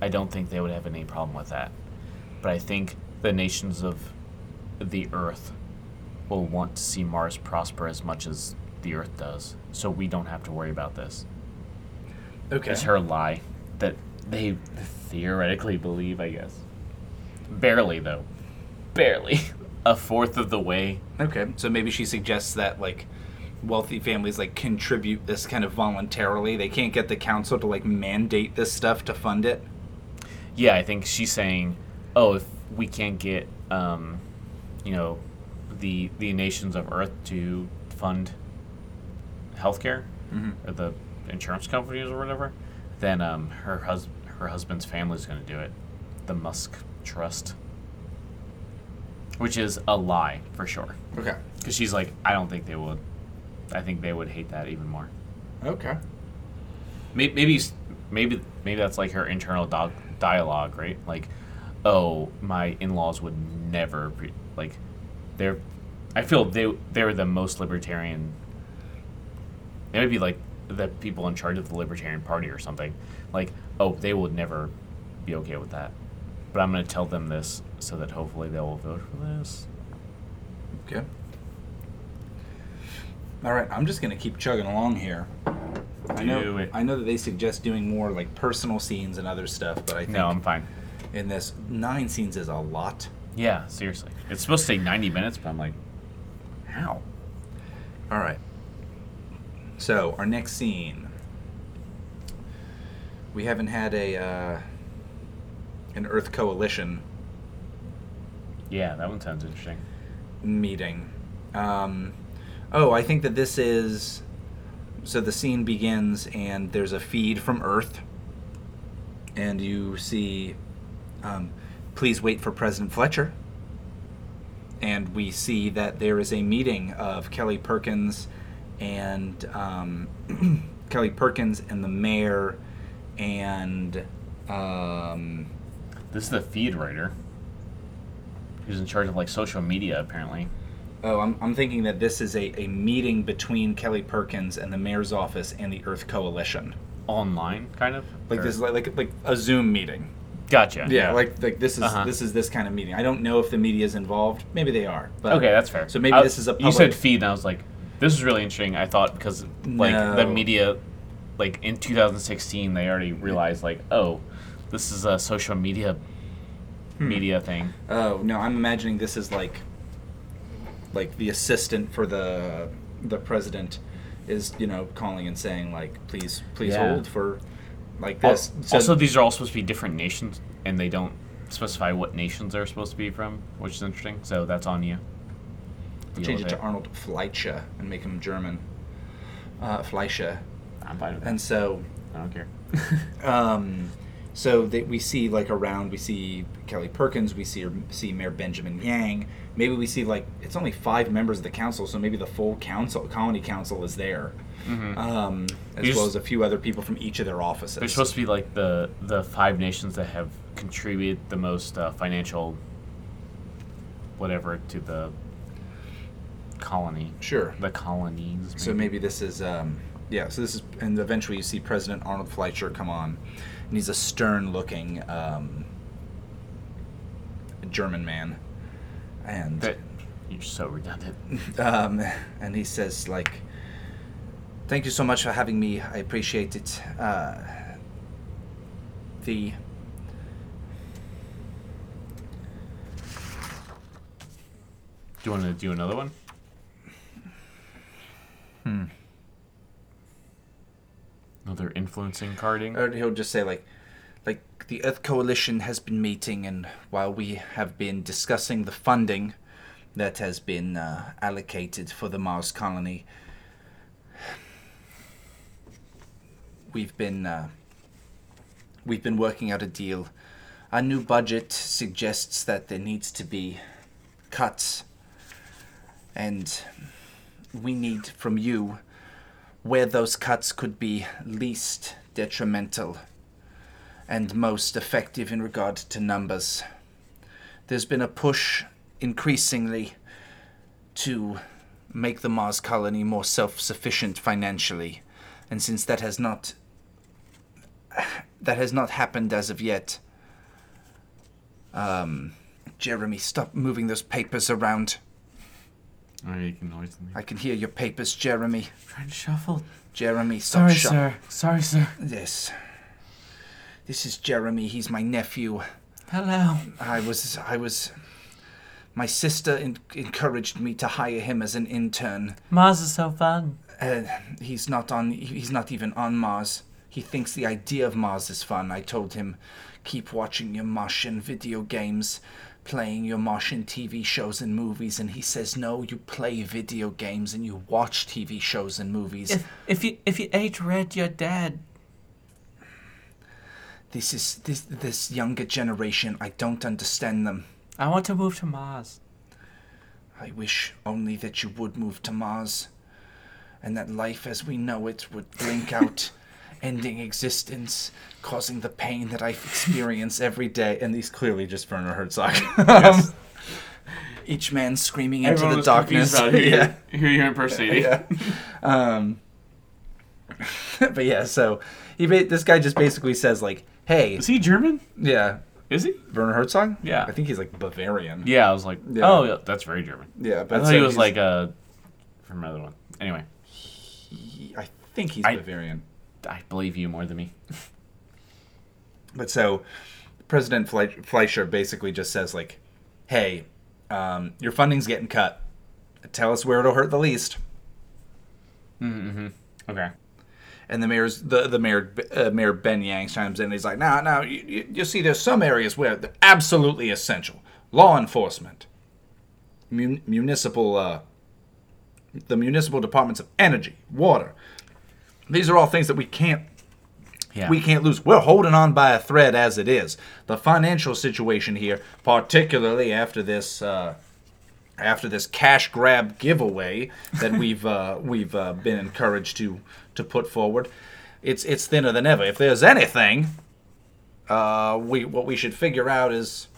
I don't think they would have any problem with that, but I think the nations of the Earth will want to see Mars prosper as much as the Earth does, so we don't have to worry about this. Okay. It's her lie that they theoretically believe, I guess. Barely, though. Barely. A fourth of the way. Okay, so maybe she suggests that like wealthy families like contribute this kind of voluntarily. They can't get the council to like mandate this stuff to fund it. Yeah, I think she's saying, oh, if we can't get, um, you know, the the nations of Earth to fund healthcare Mm-hmm. or the insurance companies or whatever, then um, her hus- her husband's family's going to do it. The Musk Trust, which is a lie for sure. Okay. Because she's like, I don't think they would. I think they would hate that even more. Okay. Maybe, maybe, maybe, maybe that's like her internal dog dialogue, right? Like, oh, my in-laws would never be, like, they're. I feel they they're the most libertarian. They might be like the people in charge of the Libertarian Party or something. Like, oh, they would never be okay with that. But I'm going to tell them this so that hopefully they will vote for this. Okay. All right, I'm just gonna keep chugging along here. I know. Do it. I know that they suggest doing more like personal scenes and other stuff, but I think No, I'm fine. in this nine scenes is a lot. Yeah, seriously. It's supposed to take 90 minutes, but I'm like, How? All right. So our next scene. We haven't had a uh, an Earth Coalition yeah, that one sounds interesting. meeting. Um, oh, I think that this is. So the scene begins, and there's a feed from Earth, and you see, um, please wait for President Fletcher. And we see that there is a meeting of Kelly Perkins and um, Kelly Perkins and the mayor and um, This is the feed writer. Who's in charge of like social media apparently. Oh, I'm, I'm thinking that this is a, a meeting between Kelly Perkins and the mayor's office and the Earth Coalition. Online, kind of? Like Or- this, is like, like like a Zoom meeting. Gotcha. Yeah, like like this is Uh-huh. this is this kind of meeting. I don't know if the media is involved. Maybe they are. But Okay, that's fair. So maybe this is a You said public- feed and I was like, this is really interesting. I thought because like the media like in 2016 they already realized like, oh, this is a social media Hmm. media thing. Oh no, I'm imagining this is like like the assistant for the the president is you know calling and saying like please please Yeah. hold for like Al- this. So- also, these are all supposed to be different nations, and they don't specify what nations they're supposed to be from, which is interesting. So that's on you. Deal change it to Arnold Fleischer and make him German. Uh, Fleischer, I'm fine with that. and so I don't care. Um, so that we see like around, we see Kelly Perkins, we see see Mayor Benjamin Yang. Maybe we see like it's only five members of the council, so maybe the full council, colony council, is there, um, as well as a few other people from each of their offices. They're supposed to be like the the five nations that have contributed the most uh, financial, whatever, to the colony, sure. the colonies. So maybe this is um, yeah. So this is and eventually you see President Arnold Fleischer come on, and he's a stern-looking um, German man, and that you're so redundant. um, and he says like thank you so much for having me i appreciate it uh, the Do you want to do another one? Hmm. Another influencing carding. or he'll just say like like the earth coalition has been meeting and while we have been discussing the funding that has been uh, allocated for the mars colony we've been uh, we've been working out a deal. Our new budget suggests that there needs to be cuts and we need from you where those cuts could be least detrimental and most effective in regard to numbers. There's been a push increasingly to make the Mars colony more self sufficient financially, and since that has not that has not happened as of yet, um, Jeremy, stop moving those papers around. Oh, you can noise me. I can hear your papers, Jeremy. trying to shuffle. Jeremy, stop Sorry, shu- sir. Sorry, sir. This. This is Jeremy. He's my nephew. Hello. I was. I was. My sister en- encouraged me to hire him as an intern. Mars is so fun. Uh, he's not on. He's not even on Mars. He thinks the idea of Mars is fun. I told him, keep watching your Martian video games, playing your Martian TV shows and movies, and he says, no, you play video games and you watch TV shows and movies. If if you if you ate red, you're dead. This is this this younger generation. I don't understand them. I want to move to Mars. I wish only that you would move to Mars, and that life as we know it would blink out, ending existence, causing the pain that I experience every day. And these clearly just Werner Herzog. Um, Each man screaming into the darkness. yeah. who you're impersonating. yeah. Um, but yeah, so he ba- this guy just basically says like, "Hey, Is he German? yeah, Is he? Werner Herzog. Yeah. I think he's like Bavarian. Yeah, I was like, Yeah. oh, yeah, that's very German. Yeah, I thought so he was he's- like uh, from another one. Anyway, he- I think he's I- Bavarian. I believe you more than me. But so, President Fle- Fleischer basically just says like, "Hey, um, your funding's getting cut. Tell us where it'll hurt the least." Mm-hmm. Okay. And the mayor's the the mayor uh, Mayor Ben Yang chimes in. And he's like, "Now, now, you, you, you see, there's some areas where they're absolutely essential: law enforcement, mun- municipal, uh, the municipal departments of energy, water. These are all things that we can't Yeah. we can't lose. We're holding on by a thread as it is. The financial situation here, particularly after this uh, after this cash grab giveaway that we've uh, we've uh, been encouraged to to put forward, it's it's thinner than ever. If there's anything, uh, we what we should figure out is.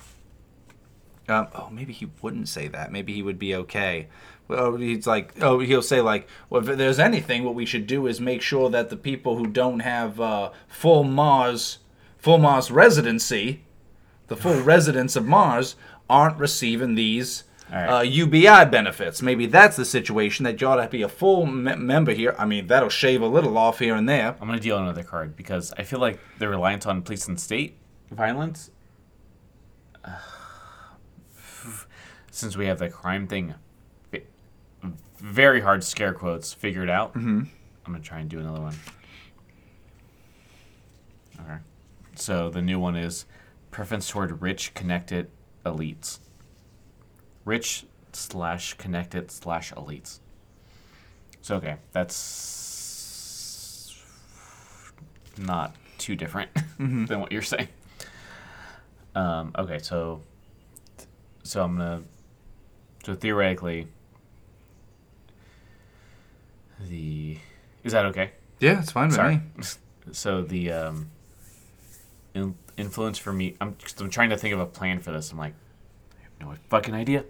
Um, oh, maybe he wouldn't say that. Maybe he would be okay. Well, he's like, oh, he'll say like, well, if there's anything, what we should do is make sure that the people who don't have uh, full Mars, full Mars residency, the full residents of Mars, aren't receiving these right. uh, UBI benefits. Maybe that's the situation that you ought to be a full me- member here. I mean, that'll shave a little off here and there. I'm gonna deal another card because I feel like the reliance on police and state violence. uh, since we have the crime thing very hard scare quotes figured out. Mm-hmm. I'm gonna try and do another one. Okay. So the new one is preference toward rich, connected elites. Rich slash connected slash elites. So okay, that's not too different than what you're saying. Um, okay, so so I'm gonna so theoretically the is that okay? Yeah, it's fine with Sorry. me. So the um, in, influence for me, I'm I'm trying to think of a plan for this. I'm like, I have no fucking idea.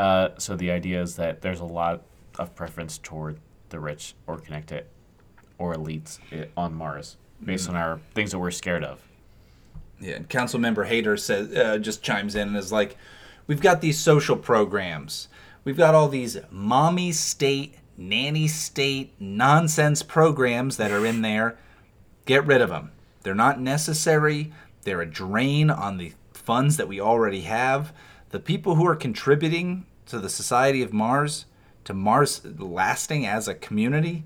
Uh, so the idea is that there's a lot of preference toward the rich or connected or elites on Mars based on our things that we're scared of. Yeah, and Councilmember Hader says uh, just chimes in and is like, "We've got these social programs. We've got all these mommy state, nanny state nonsense programs that are in there. Get rid of them. They're not necessary. They're a drain on the funds that we already have. The people who are contributing to the Society of Mars, to Mars lasting as a community,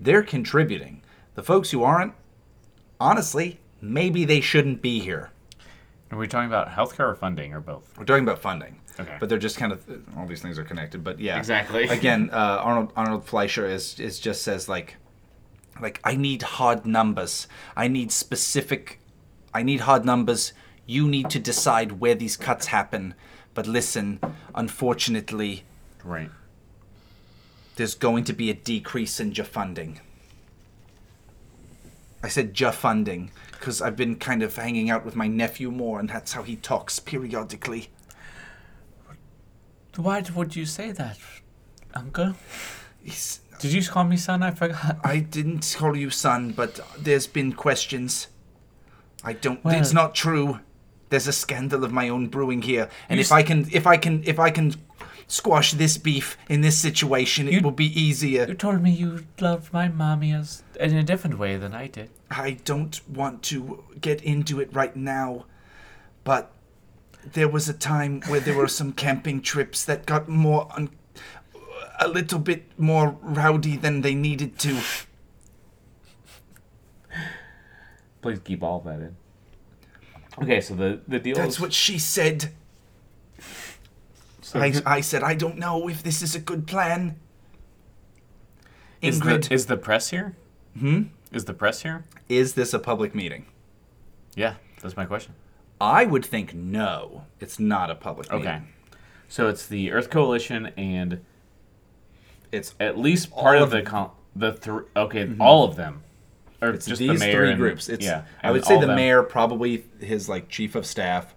they're contributing. The folks who aren't, honestly, maybe they shouldn't be here." Are we talking about healthcare or funding or both? We're talking about funding. Okay. But they're just kind of all these things are connected. But yeah. Exactly. Again, uh, Arnold Arnold Fleischer is is just says like, like I need hard numbers. I need specific. I need hard numbers. You need to decide where these cuts happen. But listen, unfortunately, Right. there's going to be a decrease in JA funding. I said JA funding because I've been kind of hanging out with my nephew more, and that's how he talks periodically. Why would you say that, Uncle? He's, Did you call me son? I forgot. I didn't call you son, but there's been questions. I don't. Well- it's not true. There's a scandal of my own brewing here, and You if s- I can, if I can, if I can squash this beef in this situation, it You- will be easier. You told me you loved my mommy as in a different way than I did. I don't want to get into it right now, but there was a time where there were some camping trips that got more un- a little bit more rowdy than they needed to. Please keep all that in. Okay, so the the deal That's what she said. so I, I said, I don't know if this is a good plan. is Ingrid, the is the press here? Hmm? Is the press here? is this a public meeting? Yeah, that's my question. I would think no, it's not a public meeting. Okay, so it's the Earth Coalition and It's at least part of, of the them. con- the thr all of them, or it's just these the mayor three and- groups. It's yeah, I would say the them. mayor, probably his like chief of staff.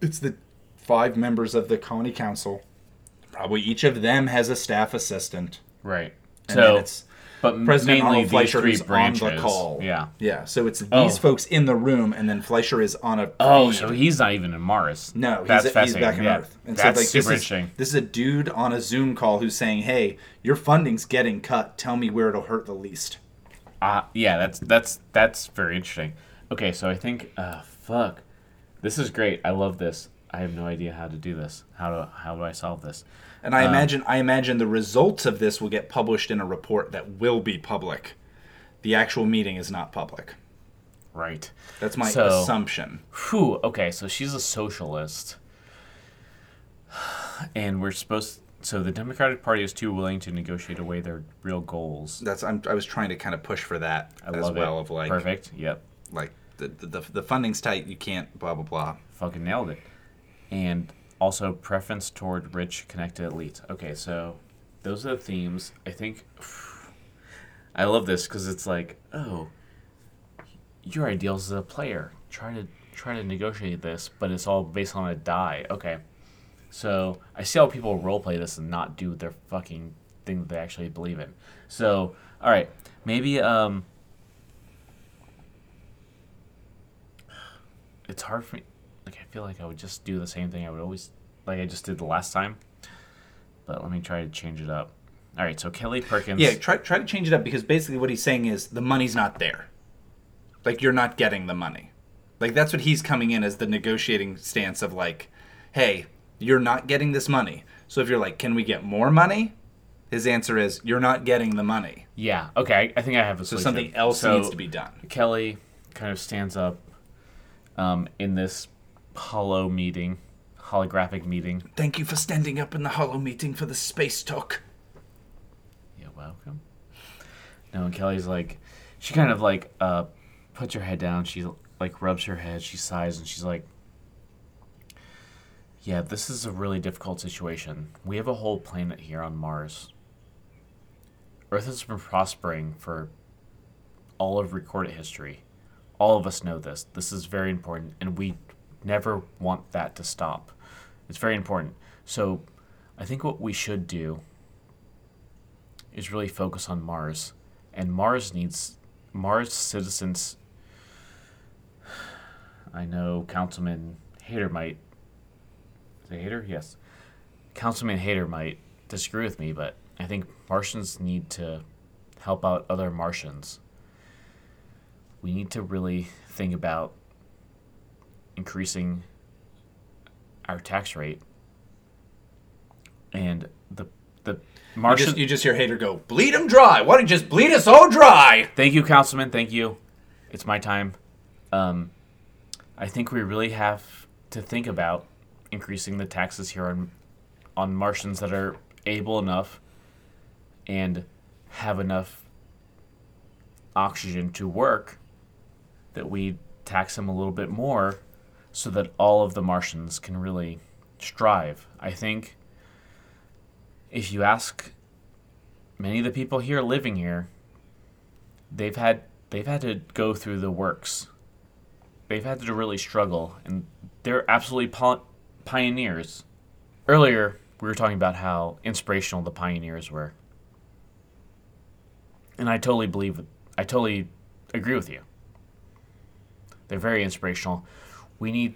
It's the five members of the county council. Probably each of them has a staff assistant. right? And So, it's but President mainly Arnold these Fleischer three branches. on the call. Yeah. Yeah. So it's oh. these Oh. folks in the room, and then Fleischer is on a. Oh, so he's not even in Mars. No, that's he's, he's fascinating. back on yeah. Earth. And that's so, like, super this is, interesting. This is a dude on a Zoom call who's saying, "Hey, your funding's getting cut. Tell me where it'll hurt the least." Uh, yeah, that's that's that's very interesting. Okay, so I think uh fuck. This is great. I love this. I have no idea how to do this. How do how do I solve this? And I imagine, I imagine the results of this will get published in a report that will be public. The actual meeting is not public. Right. That's my So- assumption. Whew. Okay, so she's a socialist. And we're supposed so the Democratic Party is too willing to negotiate away their real goals. That's I'm, I was trying to kind of push for that I as well. it. Of like, Perfect. Yep. like the, the the the funding's tight. You can't blah blah blah. Fucking nailed it. And also preference toward rich connected elites. Okay, so those are the themes. I think I love this because it's like, oh, your ideals as a player. trying to try to negotiate this, but it's all based on a die. Okay, so I see how people roleplay this and not do their fucking thing that they actually believe in. So, all right, maybe um, it's hard for me. Like I feel like I would just do the same thing I would always like I just did the last time. But let me try to change it up. All right, so Kelly Perkins. Yeah, try try to change it up because basically what he's saying is the money's not there. Like you're not getting the money. Like that's what he's coming in as the negotiating stance of like, hey, you're not getting this money. So if you're like, can we get more money? His answer is, you're not getting the money. Yeah. Okay. I think I have a So solution. something else So, needs to be done. Kelly kind of stands up um, in this hollow meeting, holographic meeting. Thank you for standing up in the hollow meeting for the space talk. You're welcome. No, and Kelly's like, she kind of like uh, puts her head down. She like rubs her head. She sighs and she's like, "Yeah, this is a really difficult situation. We have a whole planet here on Mars. Earth has been prospering for all of recorded history. All of us know this. This is very important, and we never want that to stop. It's very important. So, I think what we should do." is really focus on Mars, and Mars needs Mars citizens. I know Councilman Hater might. Is it Hater? Yes. Councilman Hater might disagree with me, but I think Martians need to help out other Martians. We need to really think about increasing our tax rate and the the You Martian just, you just hear Hater go, bleed him dry. Why don't you just bleed us all dry? Thank you, Councilman. Thank you. It's my time. Um, I think we really have to think about increasing the taxes here on on Martians that are able enough and have enough oxygen to work that we tax them a little bit more so that all of the Martians can really strive. I think if you ask many of the people here living here, they've had they've had to go through the works. They've had to really struggle, and they're absolutely pioneers. Earlier, we were talking about how inspirational the pioneers were, and I totally believe, I totally agree with you. They're very inspirational. We need,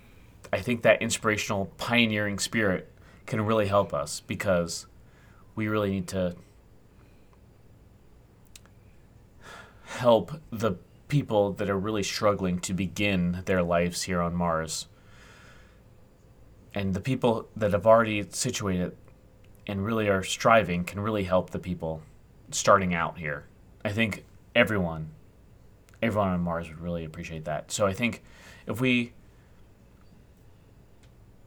I think, that inspirational pioneering spirit can really help us because we really need to help the people that are really struggling to begin their lives here on Mars. And the people that have already situated and really are striving can really help the people starting out here. I think everyone everyone on Mars would really appreciate that. So I think if we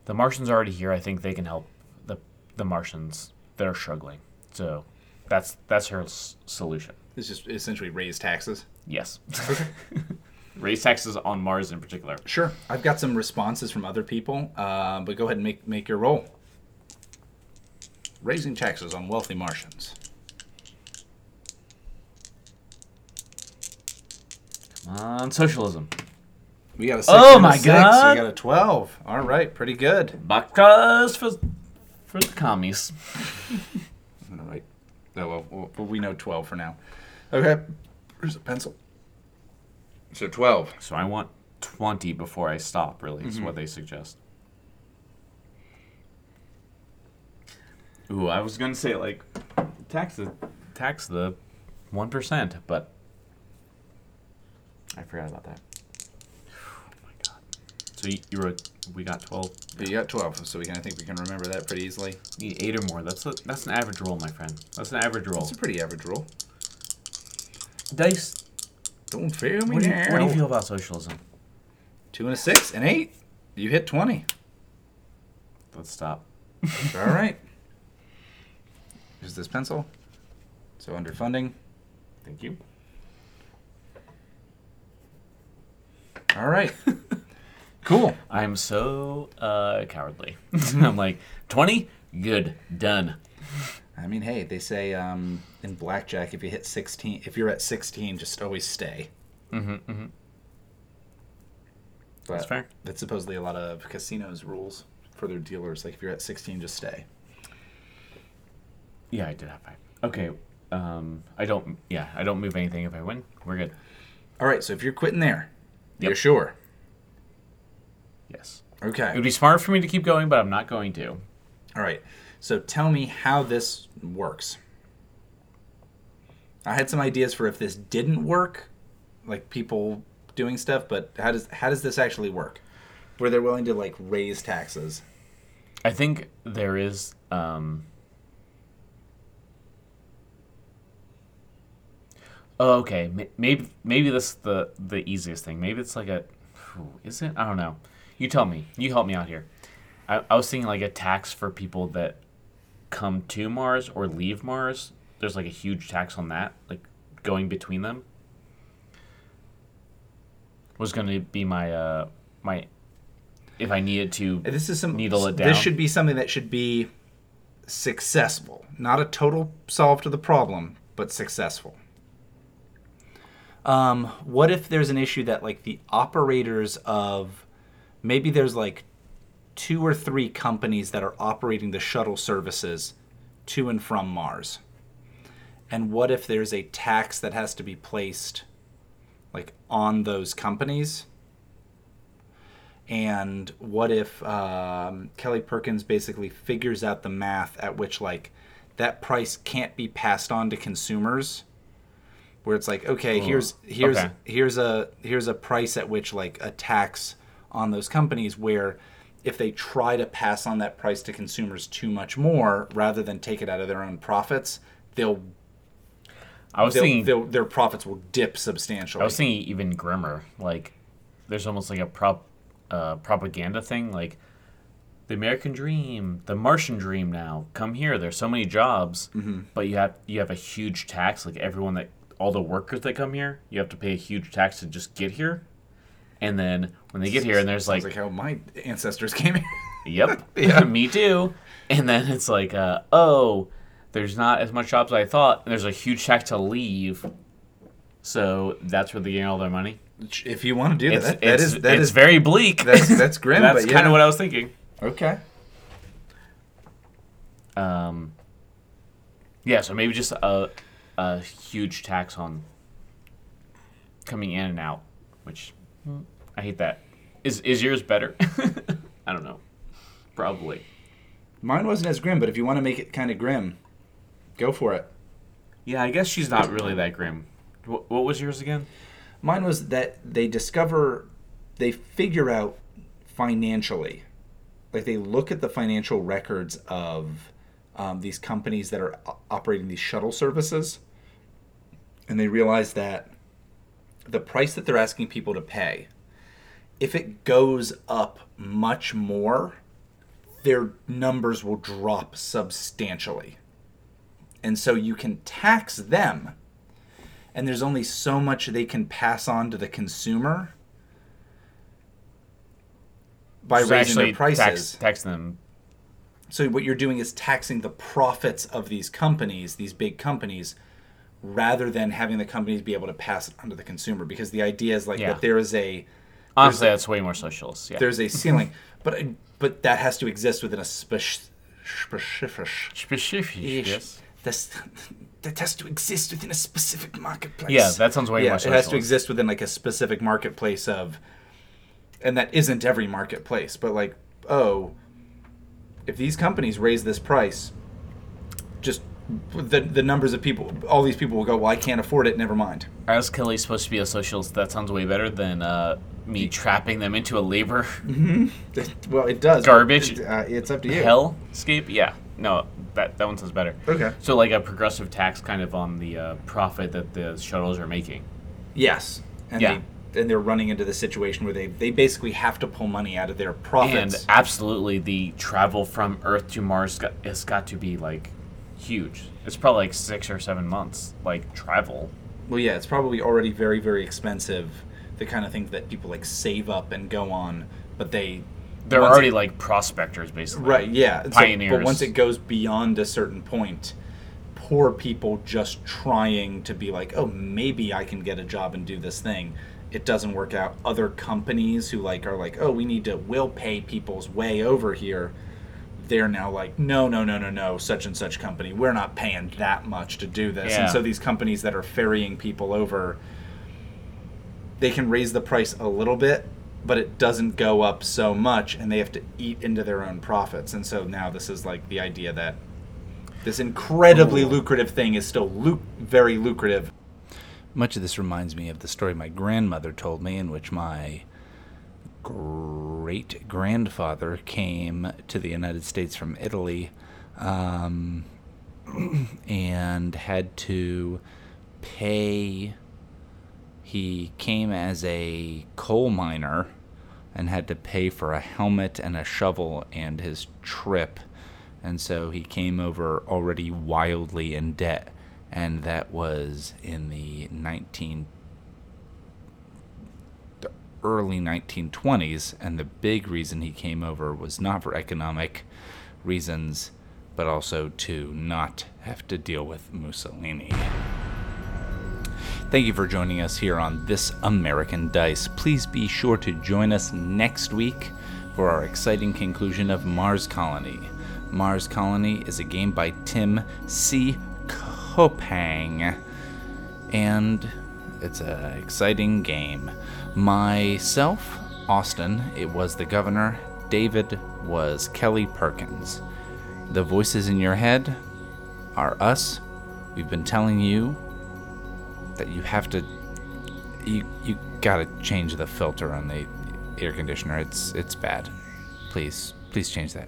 the Martians are already here, I think they can help the the Martians that are struggling. So that's that's her s- solution. It's just essentially raise taxes. Yes. Raise taxes on Mars in particular. Sure. I've got some responses from other people, uh, but go ahead and make, make your roll. Raising taxes on wealthy Martians. On socialism. We got a six Oh and a my six. God. We got a 12. All right, pretty good. Because for, for the commies. All right. Oh, well, well, well, we know 12 for now. Okay. Here's a pencil. So 12. So I want 20 before I stop, really, is mm-hmm. what they suggest. Ooh, I was going to say, like, tax the, tax the 1%, but I forgot about that. Oh my god. So you, you wrote, we got 12. But you got 12, so we can, I think we can remember that pretty easily. Need eight or more. That's a, that's an average roll, my friend. That's an average roll. It's a pretty average roll. Dice. Don't fail me What do, you, now. what do you feel about socialism? Two and a six and eight. You hit 20. Let's stop. All right. Here's this pencil. So under funding. Thank you. All right. cool. I'm so uh, cowardly. I'm like, 20? Good. Done. I mean, hey, they say um, in blackjack, if you hit 16, if you're at 16, just always stay. Mm-hmm, mm-hmm. But That's fair. That's supposedly a lot of casinos rules for their dealers. Like if you're at 16, just stay. Yeah, I did have five. Okay. Um, I don't. Yeah, I don't move anything if I win. We're good. All right. So if you're quitting there, Yep. you're sure. Yes. Okay. It would be smart for me to keep going, but I'm not going to. All right. So tell me how this works. I had some ideas for if this didn't work, like people doing stuff, but how does how does this actually work? Where they're willing to like raise taxes. I think there is. Um, oh, okay. Maybe maybe this is the the easiest thing. Maybe it's like a. Is it? I don't know. You tell me. You help me out here. I, I was thinking like a tax for people that come to Mars or leave Mars. There's like a huge tax on that, like going between them. Was going to be my uh my if I needed to This is some. Needle it down. This should be something that should be successful, not a total solve to the problem, but successful. Um, what if there's an issue that like the operators of maybe there's like two or three companies that are operating the shuttle services to and from Mars. And what if there's a tax that has to be placed like on those companies? And what if um, Kelly Perkins basically figures out the math at which like that price can't be passed on to consumers? Where it's like, okay, here's here's okay. here's a here's a price at which like a tax on those companies where if they try to pass on that price to consumers too much more rather than take it out of their own profits, they'll, I was they'll, thinking they'll their profits will dip substantially. I was thinking even grimmer. Like, there's almost like a prop, uh, propaganda thing. Like, the American dream, the Martian dream. Now come here. There's so many jobs, Mm-hmm. but you have you have a huge tax. Like everyone that all the workers that come here, you have to pay a huge tax to just get here. And then when they get here, and there's like, like how my ancestors came here. yep, Yeah. me too. And then it's like, uh, oh, there's not as much jobs as I thought. And there's a huge tax to leave. So that's where they gain all their money. if you want to do It's, that, that is that it's is very bleak. that's that's grim. That's yeah. kind of what I was thinking. Okay. Um, yeah, so maybe just a, a huge tax on coming in and out, which I hate that. Is is yours better? I don't know. Probably. Mine wasn't as grim, but if you want to make it kind of grim, go for it. Yeah, I guess she's not really that grim. What, what was yours again? Mine was that they discover, they figure out financially, like they look at the financial records of um, these companies that are operating these shuttle services, and they realize that the price that they're asking people to pay, if it goes up much more, their numbers will drop substantially. And so you can tax them and there's only so much they can pass on to the consumer by Just raising their prices. Tax, tax them. So what you're doing is taxing the profits of these companies, these big companies, rather than having the companies be able to pass it on to the consumer. Because the idea is like Yeah. that there is a Honestly, that's way more socialist. Yeah. there's a ceiling, but but that has to exist within a spec- specific. Specific. Yes. That's, that has to exist within a specific marketplace. Yeah, that sounds way yeah, more it has to exist within like a specific marketplace of, and that isn't every marketplace, but like, oh, if these companies raise this price, just the the numbers of people, all these people will go, well, I can't afford it. Never mind. As Kelly's supposed to be a socialist, that sounds way better than uh, me trapping them into a labor Well, it does. Garbage. it- uh, it's up to you. hellscape. Yeah, no, that that one sounds better. Okay. So like a progressive tax, kind of on the uh, profit that the shuttles are making. Yes. And Yeah. They, and they're running into the situation where they, they basically have to pull money out of their profits. And absolutely, the travel from Earth to Mars got, has got to be like huge. It's probably like six or seven months, like travel. Well, yeah, it's probably already very, very expensive. The kind of things that people like save up and go on, but they They're already it- like prospectors, basically. right, yeah. and so- but once it goes beyond a certain point, poor people just trying to be like, oh, maybe I can get a job and do this thing. It doesn't work out. Other companies who like are like, oh, we need to, we'll pay people's way over here. They're now like, no, no, no, no, no, such and such company. We're not paying that much to do this. Yeah. And so these companies that are ferrying people over, they can raise the price a little bit, but it doesn't go up so much, and they have to eat into their own profits. And so now this is like the idea that this incredibly Ooh. lucrative thing is still lu- very lucrative. Much of this reminds me of the story my grandmother told me, in which my great grandfather came to the United States from Italy um, and had to pay. He came as a coal miner and had to pay for a helmet and a shovel and his trip. And so he came over already wildly in debt. And that was in the 19 the early 1920s and the big reason he came over was not for economic reasons but also to not have to deal with Mussolini. Thank you for joining us here on This American Dice. Please be sure to join us next week for our exciting conclusion of Mars Colony. Mars Colony is a game by Tim C. Koppang, and it's an exciting game. Myself, Austin, it was the governor. David was Kelly Perkins. The voices in your head are us. We've been telling you that you have to you you got to change the filter on the air conditioner. It's it's bad. Please, please change that.